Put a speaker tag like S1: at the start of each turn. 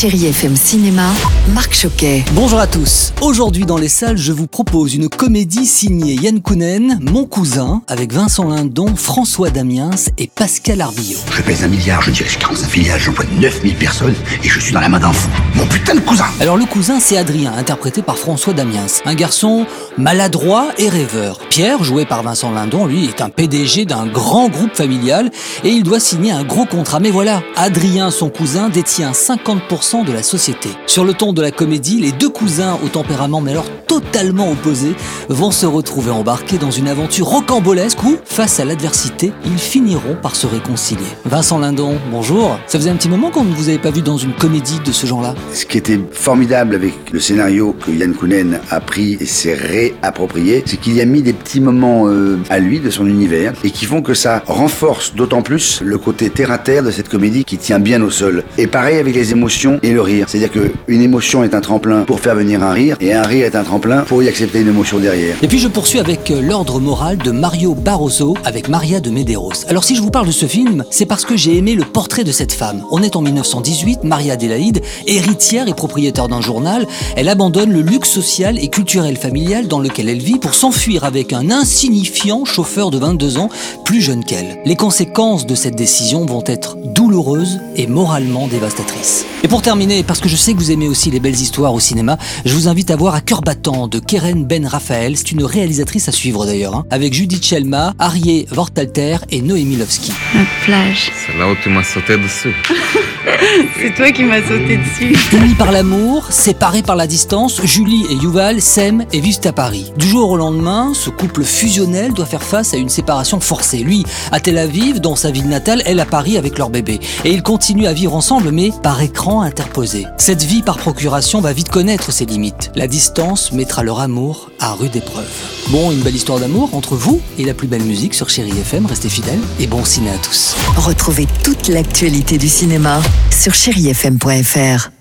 S1: Chérie FM Cinéma, Marc Choquet.
S2: Bonjour à tous. Aujourd'hui dans les salles, je vous propose une comédie signée Yann Kounen, Mon cousin, avec Vincent Lindon, François Damiens et Pascal Arbillot.
S3: Je pèse un milliard, je dirige 45 filiales, j'emploie 9000 personnes et je suis dans la main d'un fou. Mon putain de cousin
S2: Alors le cousin, c'est Adrien, interprété par François Damiens. Un garçon maladroit et rêveur. Pierre, joué par Vincent Lindon, lui, est un PDG d'un grand groupe familial et il doit signer un gros contrat. Mais voilà, Adrien, son cousin, détient 50% de la société. Sur le ton de la comédie, les deux cousins au tempérament mais alors totalement opposés vont se retrouver embarqués dans une aventure rocambolesque où, face à l'adversité, ils finiront par se réconcilier. Vincent Lindon, bonjour. Ça faisait un petit moment qu'on ne vous avait pas vu dans une comédie de ce genre-là.
S3: Ce qui était formidable avec le scénario que Yann Kounen a pris et s'est réapproprié, c'est qu'il y a mis des petits moments euh, à lui, de son univers, et qui font que ça renforce d'autant plus le côté terre-à-terre de cette comédie qui tient bien au sol. Et pareil avec les émotions et le rire. C'est-à-dire qu'une émotion est un tremplin pour faire venir un rire, et un rire est un tremplin pour y accepter une émotion derrière.
S2: Et puis je poursuis avec euh, l'ordre moral de Mario Barroso avec Maria de Medeiros. Alors si je vous parle de ce film, c'est parce que j'ai aimé le portrait de cette femme. On est en 1918, Maria Adélaïde, héritière et propriétaire d'un journal, elle abandonne le luxe social et culturel familial dans lequel elle vit pour s'enfuir avec un insignifiant chauffeur de 22 ans, plus jeune qu'elle. Les conséquences de cette décision vont être et moralement dévastatrices. Et pour terminer, parce que je sais que vous aimez aussi les belles histoires au cinéma, je vous invite à voir À cœur battant de Keren Ben Raphaël. C'est une réalisatrice à suivre d'ailleurs, hein, avec Judith Chelma, Arié Vortalter et Noémie Lovski.
S4: La plage.
S5: C'est là où tu m'as sauté dessus.
S4: C'est toi qui m'as sauté dessus.
S2: Unis par l'amour, séparés par la distance, Julie et Yuval s'aiment et vivent à Paris. Du jour au lendemain, ce couple fusionnel doit faire face à une séparation forcée. Lui à Tel Aviv, dans sa ville natale, elle à Paris avec leur bébé. Et ils continuent à vivre ensemble, mais par écran interposé. Cette vie par procuration va vite connaître ses limites. La distance mettra leur amour à rude épreuve. Bon, une belle histoire d'amour entre vous et la plus belle musique sur Chéri FM. Restez fidèles et bon ciné à tous.
S1: Retrouvez toute l'actualité du cinéma sur chérifm.fr.